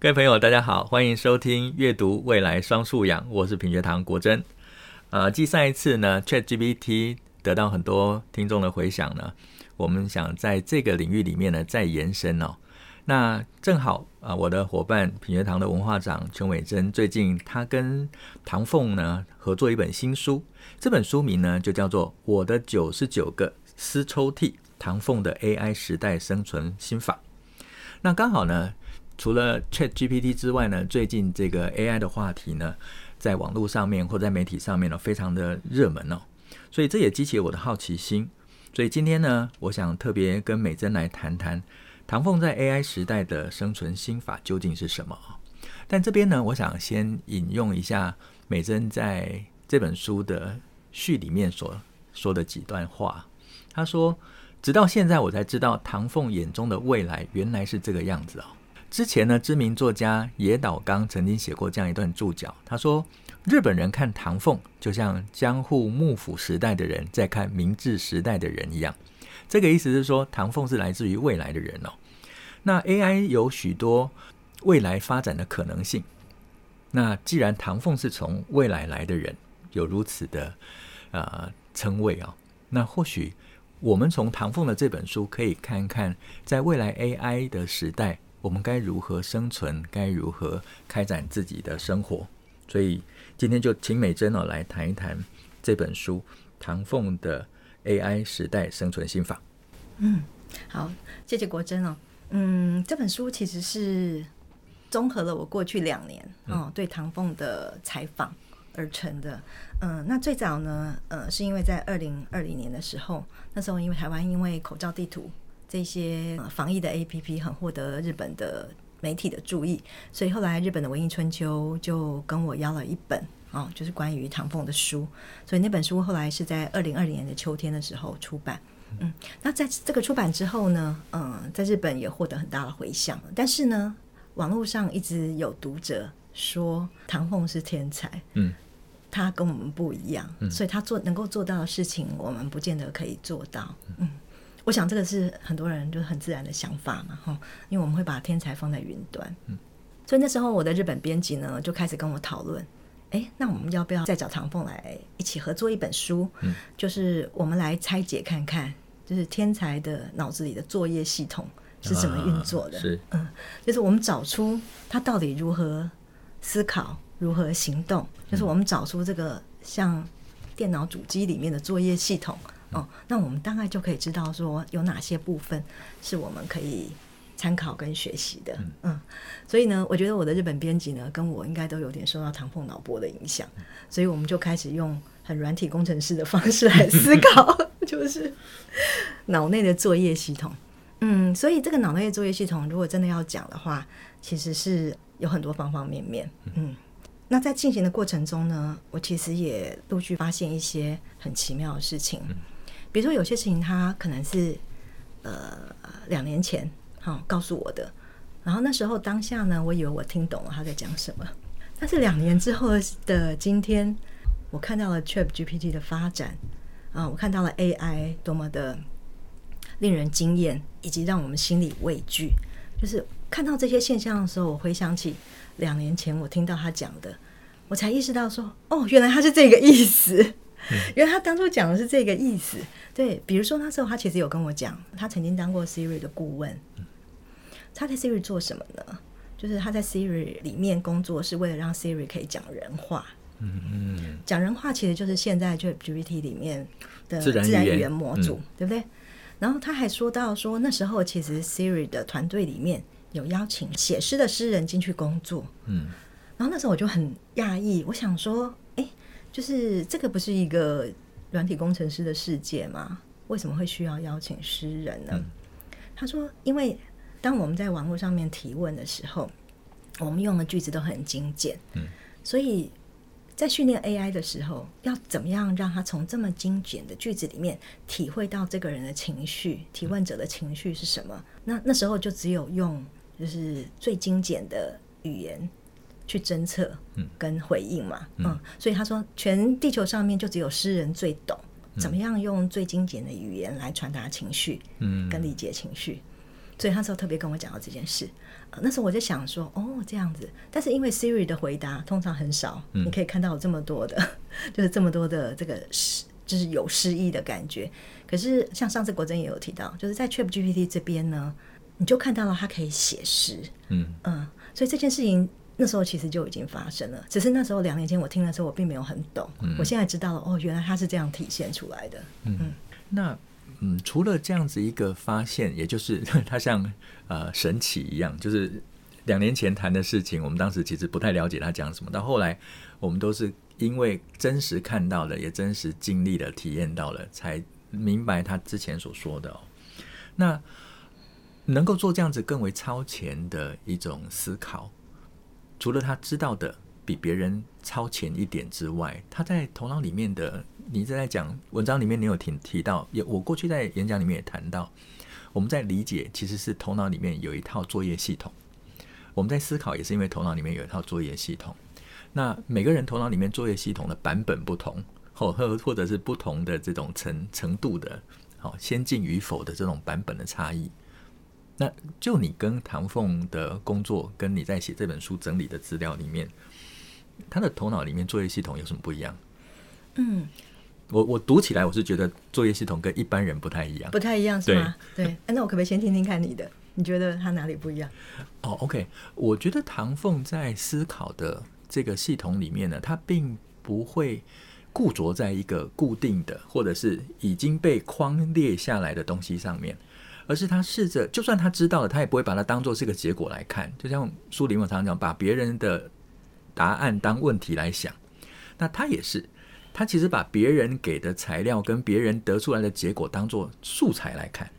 各位朋友，大家好，欢迎收听阅读未来双素养，我是品学堂国珍。呃，继上一次呢，ChatGPT 得到很多听众的回响呢，我们想在这个领域里面呢再延伸哦。那正好啊，我的伙伴品学堂的文化长陈伟珍，最近他跟唐凤呢合作一本新书，这本书名呢就叫做《我的九十九个私抽屉：唐凤的 AI 时代生存心法》。那刚好呢。除了 ChatGPT 之外呢，最近这个 AI 的话题呢，在网络上面或在媒体上面呢，非常的热门哦。所以这也激起我的好奇心。所以今天呢，我想特别跟美珍来谈谈唐凤在 AI 时代的生存心法究竟是什么。但这边呢，我想先引用一下美珍在这本书的序里面所说的几段话。他说：“直到现在，我才知道唐凤眼中的未来原来是这个样子哦。”之前呢，知名作家野岛刚曾经写过这样一段注脚，他说：“日本人看唐凤，就像江户幕府时代的人在看明治时代的人一样。”这个意思是说，唐凤是来自于未来的人哦。那 AI 有许多未来发展的可能性。那既然唐凤是从未来来的人，有如此的呃称谓啊，那或许我们从唐凤的这本书可以看看，在未来 AI 的时代。我们该如何生存？该如何开展自己的生活？所以今天就请美珍哦来谈一谈这本书《唐凤的 AI 时代生存心法》。嗯，好，谢谢国珍哦。嗯，这本书其实是综合了我过去两年哦对唐凤的采访而成的。嗯，那最早呢，呃，是因为在二零二零年的时候，那时候因为台湾因为口罩地图。这些防疫的 APP 很获得日本的媒体的注意，所以后来日本的文艺春秋就跟我要了一本哦，就是关于唐凤的书。所以那本书后来是在二零二零年的秋天的时候出版。嗯，那在这个出版之后呢，嗯，在日本也获得很大的回响。但是呢，网络上一直有读者说唐凤是天才，嗯，他跟我们不一样，所以他做能够做到的事情，我们不见得可以做到，嗯。我想这个是很多人就很自然的想法嘛，哈，因为我们会把天才放在云端，嗯，所以那时候我的日本编辑呢就开始跟我讨论，哎，那我们要不要再找唐凤来一起合作一本书？嗯，就是我们来拆解看看，就是天才的脑子里的作业系统是怎么运作的？啊、是，嗯，就是我们找出他到底如何思考、如何行动，就是我们找出这个像电脑主机里面的作业系统。哦，那我们大概就可以知道说有哪些部分是我们可以参考跟学习的，嗯，所以呢，我觉得我的日本编辑呢跟我应该都有点受到唐凤脑波的影响，所以我们就开始用很软体工程师的方式来思考，就是脑内的作业系统，嗯，所以这个脑内的作业系统如果真的要讲的话，其实是有很多方方面面，嗯。那在进行的过程中呢，我其实也陆续发现一些很奇妙的事情，比如说有些事情他可能是呃两年前哈、告诉我的，然后那时候当下呢，我以为我听懂了他在讲什么，但是两年之后的今天，我看到了 ChatGPT 的发展啊，我看到了 AI 多么的令人惊艳，以及让我们心里畏惧，就是看到这些现象的时候，我回想起。两年前我听到他讲的，我才意识到说，哦，原来他是这个意思，原来他当初讲的是这个意思。对，比如说那时候他其实有跟我讲，他曾经当过 Siri 的顾问。他在 Siri 做什么呢？就是他在 Siri 里面工作是为了让 Siri 可以讲人话。嗯嗯，讲人话其实就是现在就 GPT 里面的自然语言模组，嗯、对不对？然后他还说到说，那时候其实 Siri 的团队里面。有邀请写诗的诗人进去工作，嗯，然后那时候我就很讶异，我想说，哎，就是这个不是一个软体工程师的世界吗？为什么会需要邀请诗人呢？嗯，他说，因为当我们在网络上面提问的时候，我们用的句子都很精简，嗯，所以。在训练 AI 的时候，要怎么样让他从这么精简的句子里面体会到这个人的情绪？提问者的情绪是什么？那那时候就只有用就是最精简的语言去侦测跟回应嘛。嗯，嗯，所以他说，全地球上面就只有诗人最懂怎么样用最精简的语言来传达情绪，嗯，跟理解情绪。所以他那时候特别跟我讲到这件事。呃，那时候我就想说，哦，这样子。但是因为 Siri 的回答通常很少，嗯、你可以看到有这么多的，就是这么多的这个诗，就是有诗意的感觉。可是像上次国珍也有提到，就是在 ChatGPT 这边呢，你就看到了它可以写诗。嗯嗯，所以这件事情那时候其实就已经发生了。只是那时候两年前我听的时候，我并没有很懂。嗯、我现在知道了，哦，原来它是这样体现出来的。嗯，嗯那。嗯，除了这样子一个发现，也就是 它像呃神奇一样，就是两年前谈的事情，我们当时其实不太了解他讲什么，到后来我们都是因为真实看到了，也真实经历了、体验到了，才明白他之前所说的哦。那能够做这样子更为超前的一种思考，除了他知道的。比别人超前一点之外，他在头脑里面的，你在在讲文章里面，你有提提到，也我过去在演讲里面也谈到，我们在理解其实是头脑里面有一套作业系统，我们在思考也是因为头脑里面有一套作业系统。那每个人头脑里面作业系统的版本不同，或或或者是不同的这种程程度的，好先进与否的这种版本的差异。那就你跟唐凤的工作，跟你在写这本书整理的资料里面。他的头脑里面作业系统有什么不一样？嗯，我我读起来我是觉得作业系统跟一般人不太一样，不太一样是吗？对，对。那我可不可以先听听看你的？你觉得他哪里不一样？哦，OK，我觉得唐凤在思考的这个系统里面呢，他并不会固着在一个固定的或者是已经被框列下来的东西上面，而是他试着，就算他知道了，他也不会把它当做是个结果来看。就像书里面常常讲，把别人的。答案当问题来想，那他也是，他其实把别人给的材料跟别人得出来的结果当做素材来看，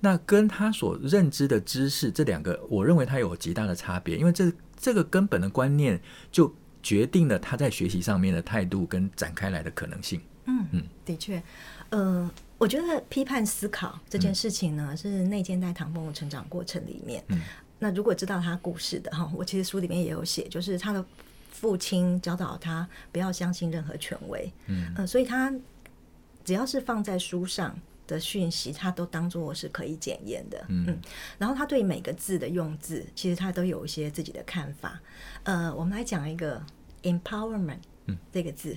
那跟他所认知的知识这两个，我认为他有极大的差别，因为这这个根本的观念就决定了他在学习上面的态度跟展开来的可能性。嗯嗯，的确，呃，我觉得批判思考这件事情呢，嗯、是内建在唐风的成长过程里面。嗯。那如果知道他故事的哈，我其实书里面也有写，就是他的父亲教导他不要相信任何权威，嗯、呃，所以他只要是放在书上的讯息，他都当做是可以检验的，嗯，嗯，然后他对每个字的用字，其实他都有一些自己的看法。呃，我们来讲一个 empowerment，嗯，这个字，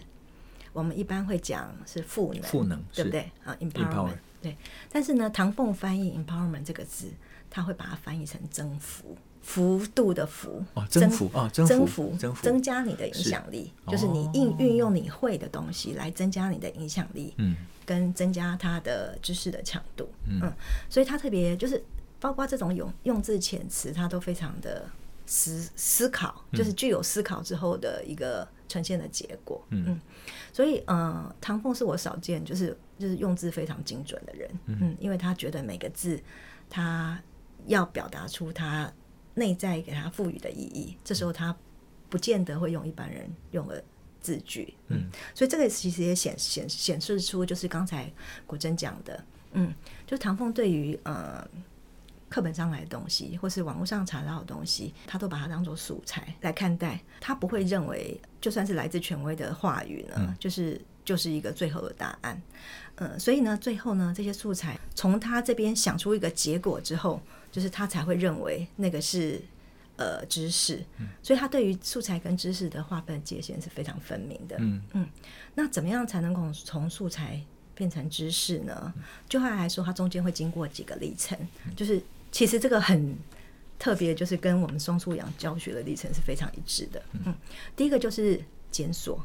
我们一般会讲是赋能，赋能，对不对？啊，empowerment，对。但是呢，唐凤翻译 empowerment 这个字。他会把它翻译成征服，幅度的幅，哦，征服啊，征服，征服，增加你的影响力，是就是你运运用你会的东西来增加你的影响力，嗯，跟增加它的知识的强度，嗯，嗯，所以他特别就是包括这种用用字遣词，他都非常的思思考，就是具有思考之后的一个呈现的结果，嗯，嗯，所以呃，唐凤是我少见就是就是用字非常精准的人，嗯，嗯，因为他觉得每个字他。要表达出他内在给他赋予的意义，这时候他不见得会用一般人用的字句，嗯，所以这个其实也显显显示出，就是刚才国珍讲的，嗯，就唐凤对于呃课本上来的东西，或是网络上查到的东西，他都把它当做素材来看待，他不会认为就算是来自权威的话语呢，嗯、就是就是一个最后的答案，呃，所以呢，最后呢，这些素材从他这边想出一个结果之后。就是他才会认为那个是呃知识，所以他对于素材跟知识的划分界限是非常分明的。嗯。嗯，那怎么样才能够从素材变成知识呢？就他来说，它中间会经过几个历程，就是其实这个很特别，就是跟我们双素养教学的历程是非常一致的。嗯，第一个就是检索，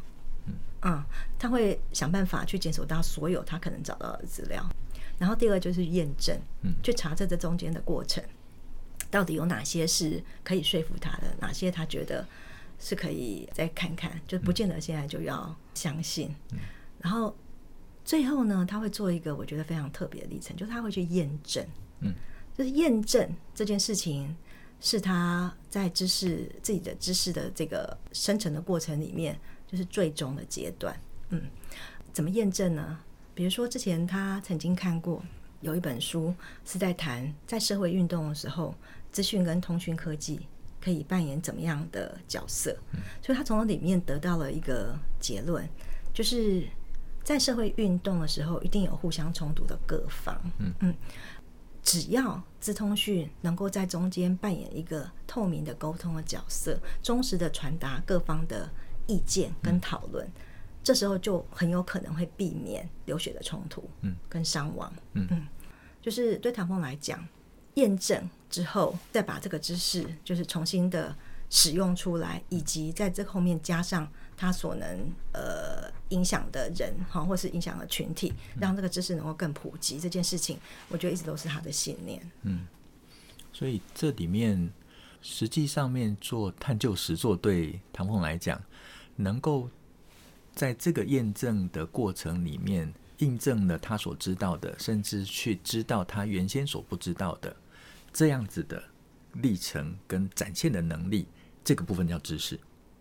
嗯，他会想办法去检索到所有他可能找到的资料。然后第二个就是验证，去查证这中间的过程，到底有哪些是可以说服他的，哪些他觉得是可以再看看，就不见得现在就要相信。然后最后呢，他会做一个我觉得非常特别的历程，就是他会去验证，就是验证这件事情是他在知识自己的知识的这个生成的过程里面，就是最终的阶段。嗯，怎么验证呢？比如说，之前他曾经看过有一本书是在谈在社会运动的时候，资讯跟通讯科技可以扮演怎么样的角色。所以他从里面得到了一个结论，就是在社会运动的时候，一定有互相冲突的各方。嗯嗯，只要资通讯能够在中间扮演一个透明的沟通的角色，忠实的传达各方的意见跟讨论，嗯、这时候就很有可能会避免流血的冲突，嗯，跟伤亡，嗯。嗯，就是对唐凤来讲，验证之后再把这个知识就是重新的使用出来，以及在这后面加上他所能呃。影响的人哈，或是影响的群体，让这个知识能够更普及，这件事情，我觉得一直都是他的信念。嗯，所以这里面实际上面做探究实作，对唐凤来讲，能够在这个验证的过程里面，印证了他所知道的，甚至去知道他原先所不知道的这样子的历程跟展现的能力，这个部分叫知识。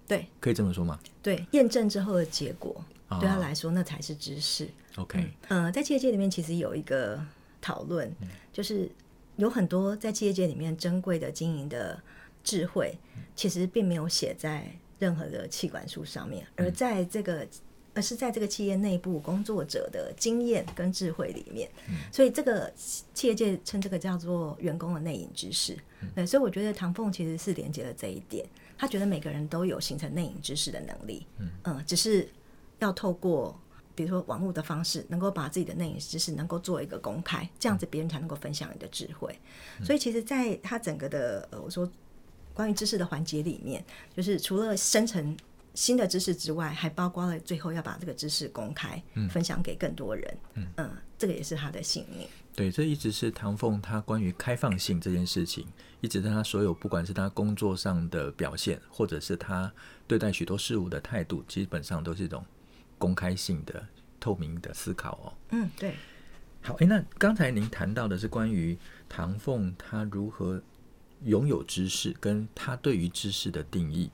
对，可以这么说吗？对，验证之后的结果。对他来说，那才是知识。OK，嗯，在企业界里面，其实有一个讨论，就是有很多在企业界里面珍贵的经营的智慧，其实并没有写在任何的气管书上面，而在这个，而是在这个企业内部工作者的经验跟智慧里面。所以，这个企业界称这个叫做员工的内隐知识。对，所以我觉得唐凤其实是连接了这一点，他觉得每个人都有形成内隐知识的能力。嗯，只是。要透过比如说网络的方式，能够把自己的内隐知识能够做一个公开，这样子别人才能够分享你的智慧。所以其实，在他整个的呃，我说关于知识的环节里面，就是除了生成新的知识之外，还包括了最后要把这个知识公开，分享给更多人。嗯，呃，这个也是他的信念。对，这一直是唐凤他关于开放性这件事情，一直在他所有不管是他工作上的表现，或者是他对待许多事物的态度，基本上都是一种。公开性的、透明的思考哦。嗯，对。好，诶，那刚才您谈到的是关于唐凤他如何拥有知识，跟他对于知识的定义。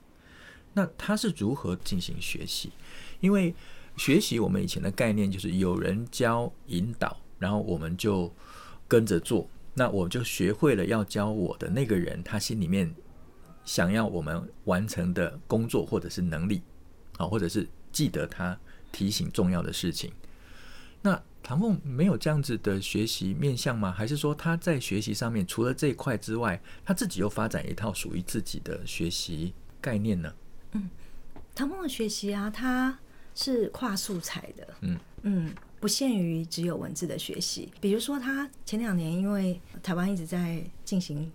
那他是如何进行学习？因为学习我们以前的概念就是有人教引导，然后我们就跟着做。那我就学会了要教我的那个人，他心里面想要我们完成的工作或者是能力，啊，或者是记得他。提醒重要的事情。那唐凤没有这样子的学习面向吗？还是说他在学习上面除了这一块之外，他自己又发展一套属于自己的学习概念呢？嗯，唐凤的学习啊，他是跨素材的，嗯嗯，不限于只有文字的学习。比如说，他前两年因为台湾一直在进行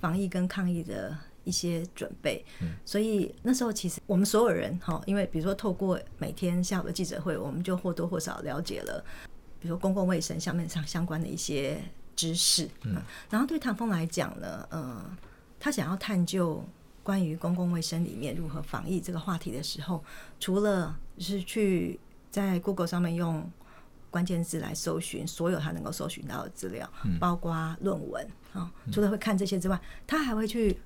防疫跟抗疫的。一些准备，所以那时候其实我们所有人哈，因为比如说透过每天下午的记者会，我们就或多或少了解了，比如说公共卫生下面上相关的一些知识。嗯，然后对唐峰来讲呢，呃，他想要探究关于公共卫生里面如何防疫这个话题的时候，除了是去在 Google 上面用关键字来搜寻所有他能够搜寻到的资料，包括论文啊，除了会看这些之外，他还会去。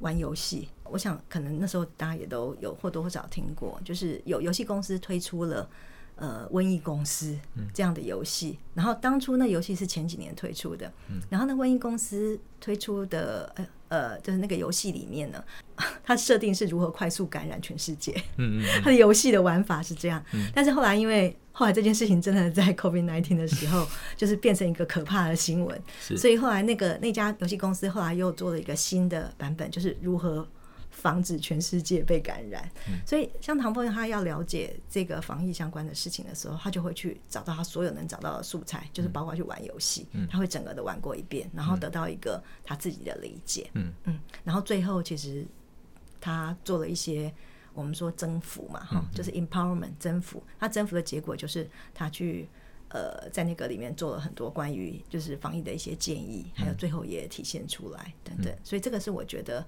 玩游戏，我想可能那时候大家也都有或多或少听过，就是有游戏公司推出了呃瘟疫公司这样的游戏，然后当初那游戏是前几年推出的，然后那瘟疫公司推出的呃呃就是那个游戏里面呢，它设定是如何快速感染全世界，嗯嗯，它的游戏的玩法是这样，但是后来因为后来这件事情真的在 COVID-19 的时候，就是变成一个可怕的新闻。所以后来那个那家游戏公司后来又做了一个新的版本，就是如何防止全世界被感染。所以像唐凤他要了解这个防疫相关的事情的时候，他就会去找到他所有能找到的素材，就是包括去玩游戏，他会整个的玩过一遍，然后得到一个他自己的理解。嗯嗯，然后最后其实他做了一些。我们说征服嘛，哈，就是 empowerment 征服。他征服的结果就是他去呃，在那个里面做了很多关于就是防疫的一些建议，还有最后也体现出来等等。所以这个是我觉得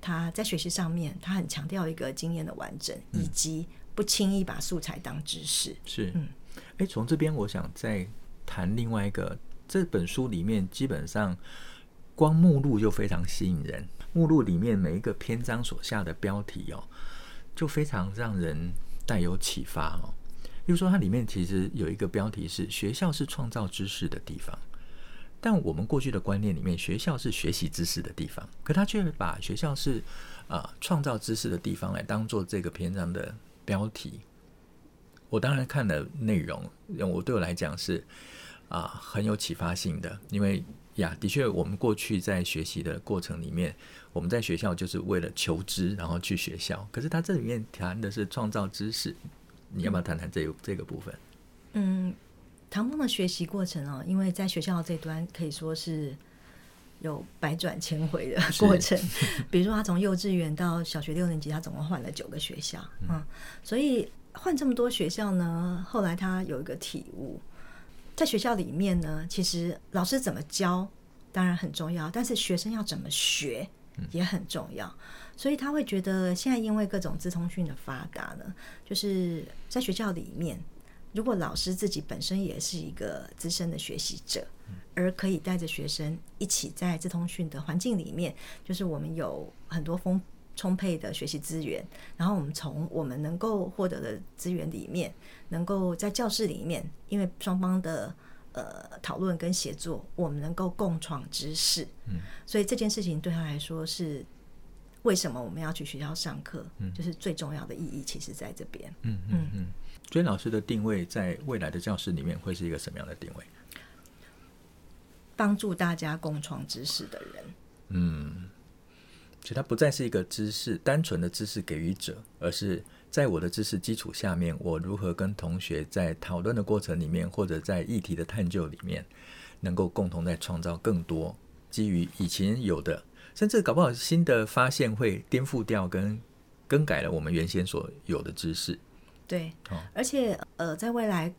他在学习上面，他很强调一个经验的完整，以及不轻易把素材当知识。是，嗯，哎，从这边我想再谈另外一个，这本书里面基本上光目录就非常吸引人，目录里面每一个篇章所下的标题哦。就非常让人带有启发哦。又说，它里面其实有一个标题是“学校是创造知识的地方”，但我们过去的观念里面，学校是学习知识的地方，可他却把学校是啊创造知识的地方来当做这个篇章的标题。我当然看了内容，我对我来讲是啊很有启发性的，因为呀，的确，我们过去在学习的过程里面，我们在学校就是为了求知，然后去学校。可是他这里面谈的是创造知识，你要不要谈谈这个、这个部分？嗯，唐梦的学习过程哦，因为在学校这端可以说是有百转千回的过程。比如说，他从幼稚园到小学六年级，他总共换了九个学校，嗯，所以换这么多学校呢，后来他有一个体悟。在学校里面呢，其实老师怎么教当然很重要，但是学生要怎么学也很重要。所以他会觉得，现在因为各种资通讯的发达呢，就是在学校里面，如果老师自己本身也是一个资深的学习者，而可以带着学生一起在资通讯的环境里面，就是我们有很多丰充沛的学习资源，然后我们从我们能够获得的资源里面，能够在教室里面，因为双方的呃讨论跟协作，我们能够共创知识。嗯，所以这件事情对他来说是为什么我们要去学校上课，嗯，就是最重要的意义，其实在这边。嗯嗯嗯。所以老师的定位在未来的教室里面会是一个什么样的定位？帮助大家共创知识的人。嗯。其实他不再是一个知识单纯的知识给予者，而是在我的知识基础下面，我如何跟同学在讨论的过程里面，或者在议题的探究里面，能够共同在创造更多基于以前有的，甚至搞不好新的发现会颠覆掉跟更改了我们原先所有的知识。对，而且呃，在未来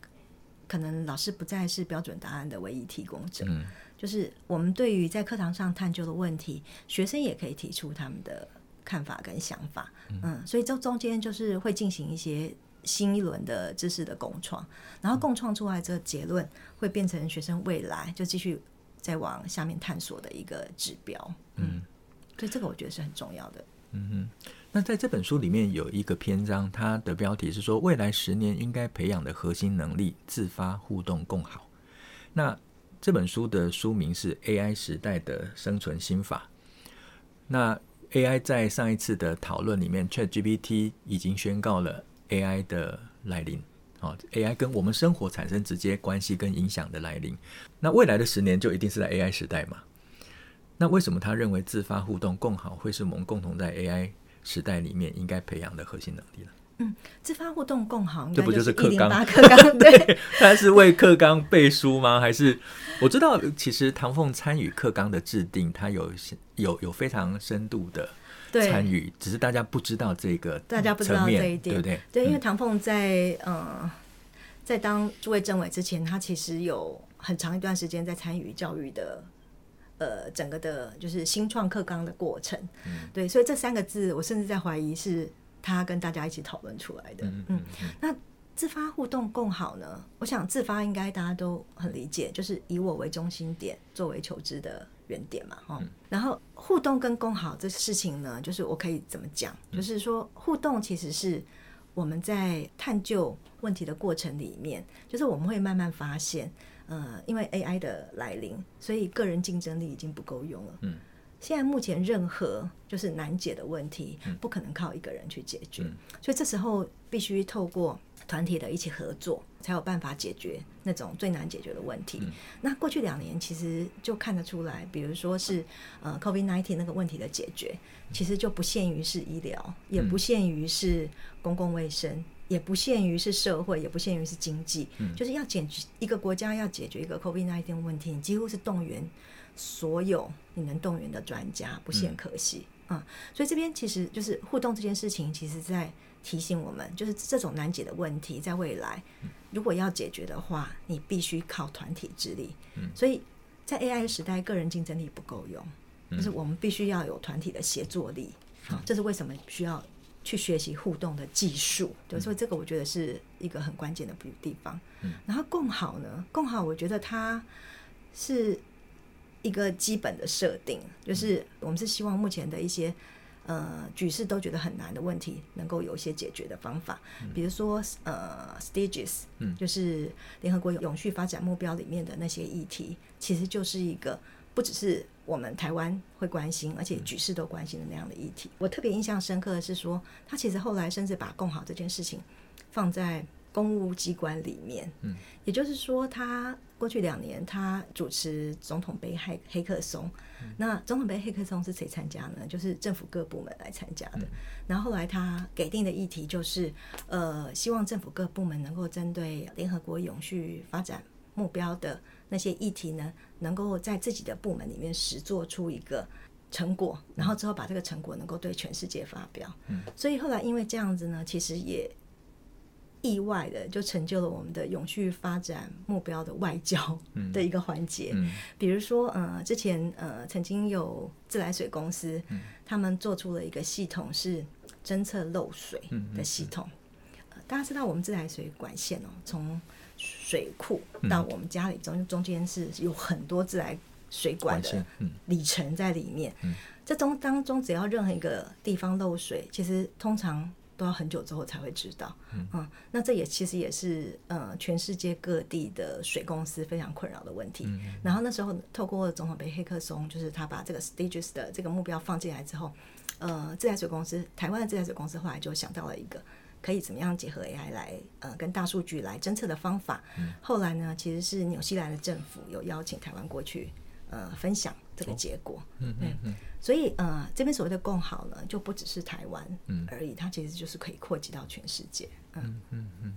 可能老师不再是标准答案的唯一提供者。嗯。就是我们对于在课堂上探究的问题，学生也可以提出他们的看法跟想法，嗯，所以这中间就是会进行一些新一轮的知识的共创，然后共创出来这个结论会变成学生未来就继续再往下面探索的一个指标，嗯，所以这个我觉得是很重要的。嗯哼，那在这本书里面有一个篇章，它的标题是说未来十年应该培养的核心能力：自发、互动、共好。那这本书的书名是《AI 时代的生存心法》。那 AI 在上一次的讨论里面，ChatGPT 已经宣告了 AI 的来临。啊，AI 跟我们生活产生直接关系跟影响的来临。那未来的十年就一定是在 AI 时代嘛？那为什么他认为自发、互动、共好会是我们共同在 AI 时代里面应该培养的核心能力呢？嗯，自发互动共好，这不就是课纲？课纲 对，他是为课纲背书吗？还是我知道，其实唐凤参与课纲的制定，他有有有非常深度的参与，只是大家不知道这个，大家不知道这一点，对不对？对，因为唐凤在呃，在当诸位政委之前，他其实有很长一段时间在参与教育的呃整个的，就是新创课纲的过程。嗯，对，所以这三个字，我甚至在怀疑是。他跟大家一起讨论出来的，嗯，那自发互动共好呢？我想自发应该大家都很理解，就是以我为中心点，作为求知的原点嘛，哈。然后互动跟共好这事情呢，就是我可以怎么讲？就是说互动其实是我们在探究问题的过程里面，就是我们会慢慢发现，呃，因为 AI 的来临，所以个人竞争力已经不够用了，嗯。现在目前任何就是难解的问题，不可能靠一个人去解决，嗯、所以这时候必须透过团体的一起合作，才有办法解决那种最难解决的问题。嗯、那过去两年其实就看得出来，比如说是呃 COVID-19 那个问题的解决，其实就不限于是医疗，也不限于是公共卫生，也不限于是社会，也不限于是经济，嗯、就是要解决一个国家要解决一个 COVID-19 问题，你几乎是动员。所有你能动员的专家不限可惜，嗯，嗯，所以这边其实就是互动这件事情，其实在提醒我们，就是这种难解的问题，在未来如果要解决的话，你必须靠团体之力。嗯，所以在 AI 时代，个人竞争力不够用，就是我们必须要有团体的协作力。好，这是为什么需要去学习互动的技术。对，所以这个我觉得是一个很关键的地方。嗯，然后共好呢，共好，我觉得它是。一个基本的设定，就是我们是希望目前的一些呃局势都觉得很难的问题，能够有一些解决的方法。比如说呃，SDGs，嗯就是联合国永续发展目标里面的那些议题，其实就是一个不只是我们台湾会关心，而且局势都关心的那样的议题。我特别印象深刻的是说，他其实后来甚至把共好这件事情放在公务机关里面，嗯，也就是说他。过去两年，他主持总统杯黑黑客松。嗯、那总统杯黑客松是谁参加呢？就是政府各部门来参加的。嗯、然后后来他给定的议题就是，呃，希望政府各部门能够针对联合国永续发展目标的那些议题呢，能够在自己的部门里面实做出一个成果，然后之后把这个成果能够对全世界发表。嗯、所以后来因为这样子呢，其实也。意外的就成就了我们的永续发展目标的外交的一个环节。嗯嗯、比如说，呃，之前呃曾经有自来水公司，嗯、他们做出了一个系统是侦测漏水的系统。大家知道我们自来水管线哦，从水库到我们家里中中间是有很多自来水管的里程在里面。这中当中只要任何一个地方漏水，其实通常。都要很久之后才会知道，嗯，嗯，那这也其实也是呃全世界各地的水公司非常困扰的问题。然后那时候透过总统杯黑客松，就是他把这个 stages 的这个目标放进来之后，呃，自来水公司台湾的自来水公司后来就想到了一个可以怎么样结合 AI 来呃跟大数据来侦测的方法。嗯、后来呢，其实是纽西兰的政府有邀请台湾过去呃分享这个结果。哦、嗯嗯。嗯所以，呃，这边所谓的共好呢，就不只是台湾而已，嗯、它其实就是可以扩及到全世界。嗯嗯嗯。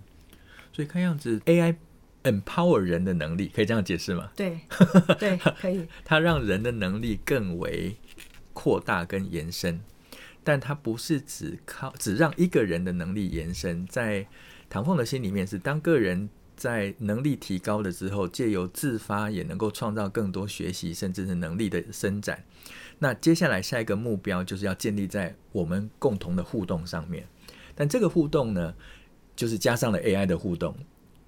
所以看样子，AI empower 人的能力，可以这样解释吗？对，对，可以。它让人的能力更为扩大跟延伸，但它不是只靠只让一个人的能力延伸。在唐凤的心里面，是当个人在能力提高了之后，借由自发也能够创造更多学习，甚至是能力的伸展。那接下来下一个目标就是要建立在我们共同的互动上面，但这个互动呢，就是加上了 AI 的互动。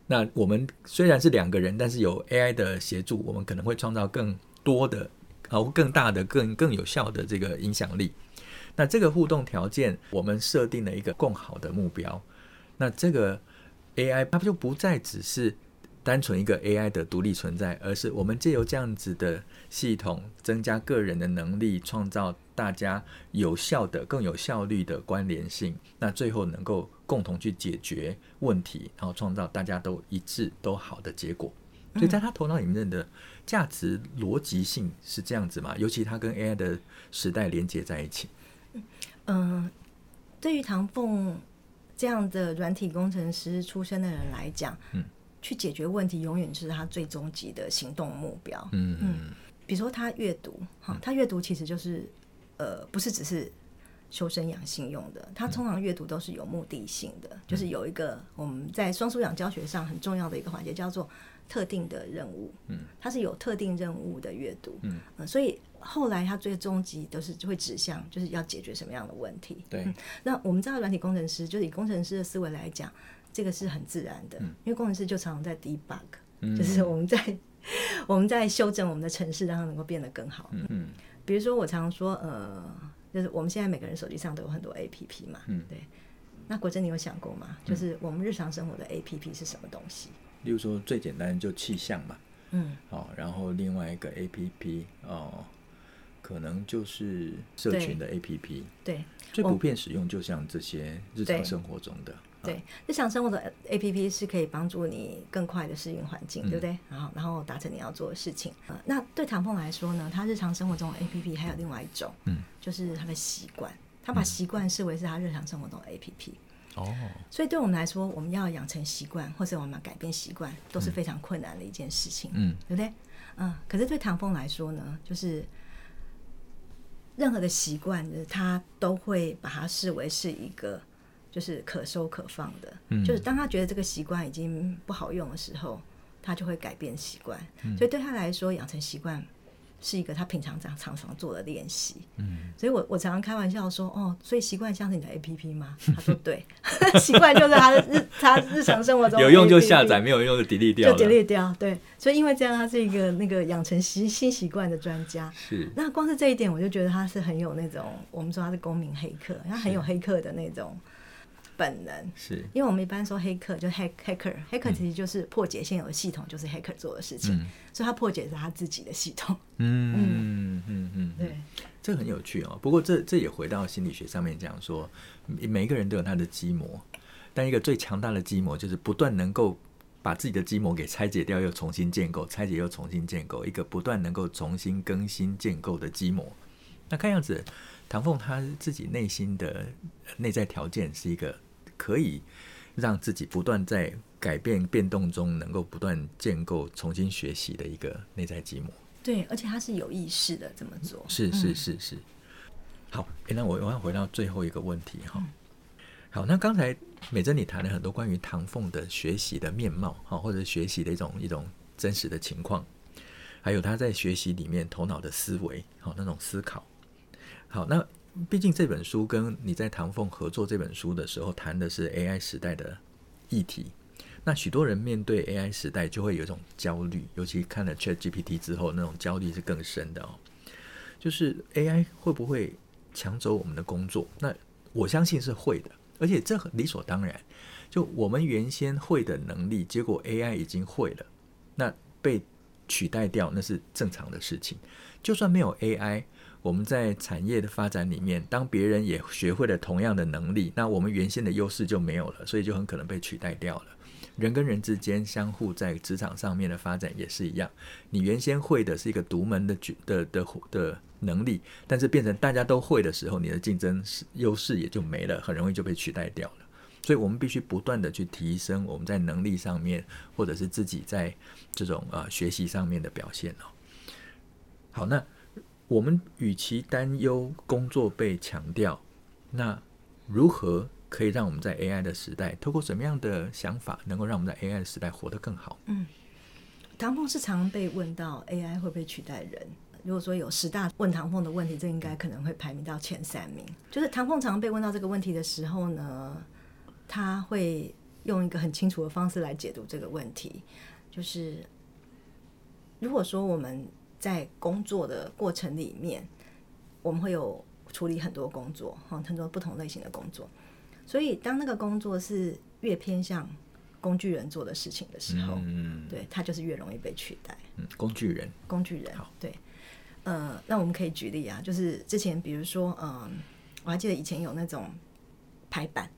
那我们虽然是两个人，但是有 AI 的协助，我们可能会创造更多的、啊更大的、更更有效的这个影响力。那这个互动条件，我们设定了一个更好的目标。那这个 AI 它就不再只是。单纯一个 AI 的独立存在，而是我们借由这样子的系统，增加个人的能力，创造大家有效的、更有效率的关联性，那最后能够共同去解决问题，然后创造大家都一致、都好的结果。所以在他头脑里面的价值逻辑性是这样子嘛？尤其他跟 AI 的时代连接在一起。嗯、呃，对于唐凤这样的软体工程师出身的人来讲，嗯。去解决问题，永远是他最终极的行动目标。嗯嗯，比如说他阅读，哈，他阅读其实就是，呃，不是只是修身养性用的，他通常阅读都是有目的性的，嗯、就是有一个我们在双素养教学上很重要的一个环节，叫做特定的任务。嗯，它是有特定任务的阅读。嗯、呃，所以后来他最终极都是就会指向，就是要解决什么样的问题。对、嗯，那我们知道软体工程师，就是以工程师的思维来讲。这个是很自然的，因为工程师就常常在 debug，、嗯、就是我们在 我们在修正我们的城市，让它能够变得更好。嗯，嗯比如说我常常说，呃，就是我们现在每个人手机上都有很多 APP 嘛，嗯，对。那国珍，你有想过吗？就是我们日常生活的 APP 是什么东西？例如说最简单就气象嘛，嗯，好、哦，然后另外一个 APP 哦，可能就是社群的 APP，对，对最普遍使用就像这些日常生活中的。对，日常生活的 APP 是可以帮助你更快的适应环境，嗯、对不对？然后，然后达成你要做的事情。呃，那对唐凤来说呢，他日常生活中的 APP 还有另外一种，嗯，就是他的习惯，他把习惯视为是他日常生活中的 APP。哦，所以对我们来说，我们要养成习惯，或者我们要改变习惯，都是非常困难的一件事情，嗯，对不对？嗯，可是对唐凤来说呢，就是任何的习惯，他都会把它视为是一个。就是可收可放的，嗯、就是当他觉得这个习惯已经不好用的时候，他就会改变习惯。嗯、所以对他来说，养成习惯是一个他平常常常常做的练习。嗯，所以我我常常开玩笑说，哦，所以习惯像是你的 APP 吗？他说对，习惯就是他的日他日常生活中有用就下载，没有用就 delete 掉，就 delete 掉。对，所以因为这样，他是一个那个养成习新习惯的专家。是，那光是这一点，我就觉得他是很有那种我们说他是公民黑客，他很有黑客的那种。本能。是，因为我们一般说黑客就 hack hacker，hacker 其实就是破解现有的系统，就是 hacker 做的事情，嗯、所以他破解是他自己的系统。嗯嗯。嗯嗯，对，这个很有趣哦。不过这这也回到心理学上面讲说，每一个人都有他的基模，但一个最强大的基模就是不断能够把自己的基模给拆解掉，又重新建构，拆解又重新建构，一个不断能够重新更新建构的基模。那看样子，唐凤他自己内心的内在条件是一个可以让自己不断在改变变动中，能够不断建构、重新学习的一个内在积模。对，而且他是有意识的这么做。是是是是。好，欸、那我我要回到最后一个问题哈。好，那刚才美珍你谈了很多关于唐凤的学习的面貌，哈，或者学习的一种一种真实的情况，还有他在学习里面头脑的思维，好那种思考。好，那毕竟这本书跟你在唐凤合作这本书的时候谈的是 AI 时代的议题，那许多人面对 AI 时代就会有一种焦虑，尤其看了 ChatGPT 之后，那种焦虑是更深的哦。就是 AI 会不会抢走我们的工作？那我相信是会的。而且这很理所当然，就我们原先会的能力，结果 AI 已经会了，那被取代掉那是正常的事情。就算没有 AI，我们在产业的发展里面，当别人也学会了同样的能力，那我们原先的优势就没有了，所以就很可能被取代掉了。人跟人之间相互在职场上面的发展也是一样，你原先会的是一个独门的的的的。能力，但是变成大家都会的时候，你的竞争优势也就没了，很容易就被取代掉了。所以我们必须不断的去提升我们在能力上面，或者是自己在这种、呃、学习上面的表现哦。好，那我们与其担忧工作被强调，那如何可以让我们在 AI 的时代，透过什么样的想法，能够让我们在 AI 的时代活得更好？嗯，唐凤是常被问到 AI 会不会取代人？如果说有十大问唐凤的问题，这应该可能会排名到前三名。就是唐凤常被问到这个问题的时候呢，他会用一个很清楚的方式来解读这个问题。就是如果说我们在工作的过程里面，我们会有处理很多工作，哈，很多不同类型的工作。所以当那个工作是越偏向工具人做的事情的时候，嗯，对，他就是越容易被取代。嗯，工具人，工具人，好，对。呃，那我们可以举例啊，就是之前比如说，嗯、呃，我还记得以前有那种排版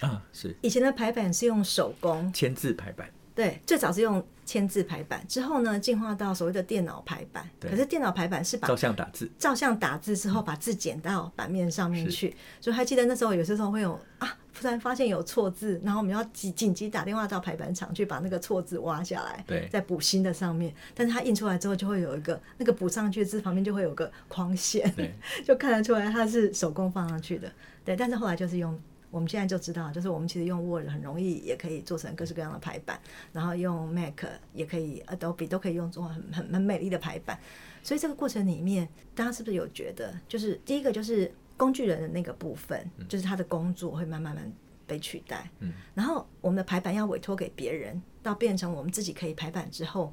啊，是以前的排版是用手工签字排版，对，最早是用签字排版，之后呢进化到所谓的电脑排版，可是电脑排版是把照相打字，照相打字之后把字剪到版面上面去，所以还记得那时候有些时候会有啊。突然发现有错字，然后我们要紧紧急打电话到排版厂去把那个错字挖下来，对，再补新的上面。但是它印出来之后，就会有一个那个补上去的字旁边就会有个框线，对，就看得出来它是手工放上去的。对，但是后来就是用，我们现在就知道，就是我们其实用 Word 很容易也可以做成各式各样的排版，然后用 Mac 也可以，Adobe 都可以用做很很很美丽的排版。所以这个过程里面，大家是不是有觉得，就是第一个就是。工具人的那个部分，就是他的工作会慢慢慢被取代。嗯，然后我们的排版要委托给别人，到变成我们自己可以排版之后，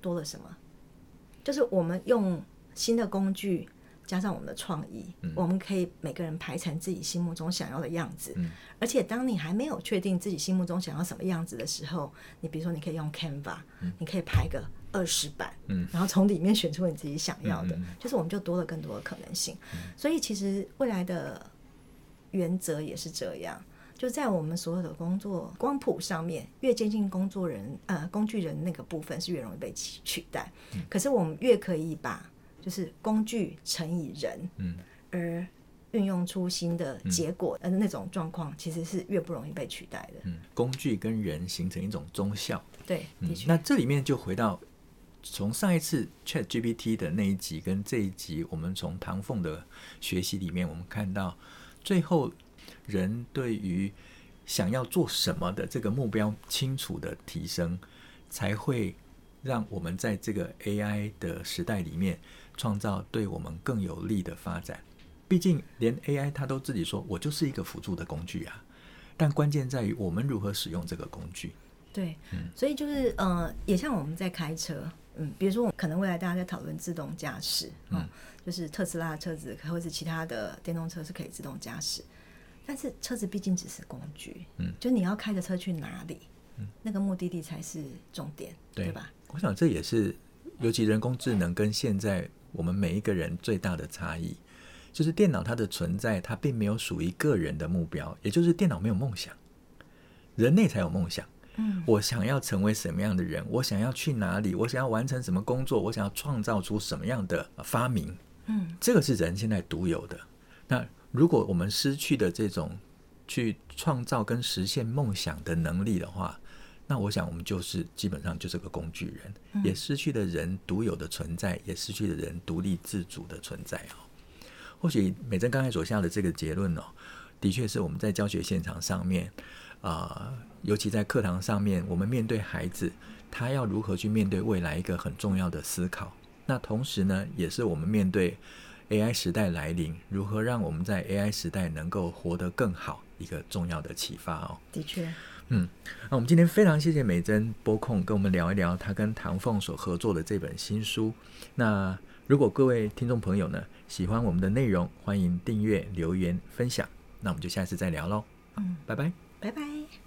多了什么？就是我们用新的工具加上我们的创意，嗯，我们可以每个人排成自己心目中想要的样子。嗯，而且当你还没有确定自己心目中想要什么样子的时候，你比如说你可以用 Canva，你可以排个。二十版，嗯，然后从里面选出你自己想要的，就是我们就多了更多的可能性。嗯、所以其实未来的原则也是这样，就在我们所有的工作光谱上面，越接近工作人呃工具人那个部分是越容易被取取代。嗯、可是我们越可以把就是工具乘以人，嗯，而运用出新的结果，呃那种状况其实是越不容易被取代的。嗯，工具跟人形成一种综效。对，嗯、那这里面就回到。从上一次 ChatGPT 的那一集跟这一集，我们从唐凤的学习里面，我们看到最后人对于想要做什么的这个目标清楚的提升，才会让我们在这个 AI 的时代里面创造对我们更有利的发展。毕竟连 AI 它都自己说，我就是一个辅助的工具啊。但关键在于我们如何使用这个工具。对，嗯，所以就是呃，也像我们在开车。嗯，比如说，我可能未来大家在讨论自动驾驶，嗯，就是特斯拉的车子，或者是其他的电动车是可以自动驾驶，但是车子毕竟只是工具，嗯，就你要开着车去哪里，嗯，那个目的地才是重点，对，对吧？我想这也是，尤其人工智能跟现在我们每一个人最大的差异，就是电脑它的存在，它并没有属于个人的目标，也就是电脑没有梦想，人类才有梦想。嗯，我想要成为什么样的人？我想要去哪里？我想要完成什么工作？我想要创造出什么样的发明？嗯，这个是人现在独有的。那如果我们失去的这种去创造跟实现梦想的能力的话，那我想我们就是基本上就是个工具人，嗯，也也失去了人独有的存在，也失去了人独立自主的存在哦。或许美珍刚才所下的这个结论哦，的确是我们在教学现场上面啊，呃，尤其在课堂上面，我们面对孩子，他要如何去面对未来一个很重要的思考。那同时呢，也是我们面对 AI 时代来临，如何让我们在 AI 时代能够活得更好一个重要的启发哦。的确。嗯，那我们今天非常谢谢美珍播控跟我们聊一聊她跟唐凤所合作的这本新书。那如果各位听众朋友呢，喜欢我们的内容，欢迎订阅、留言、分享。那我们就下次再聊喽。嗯，拜拜，拜拜。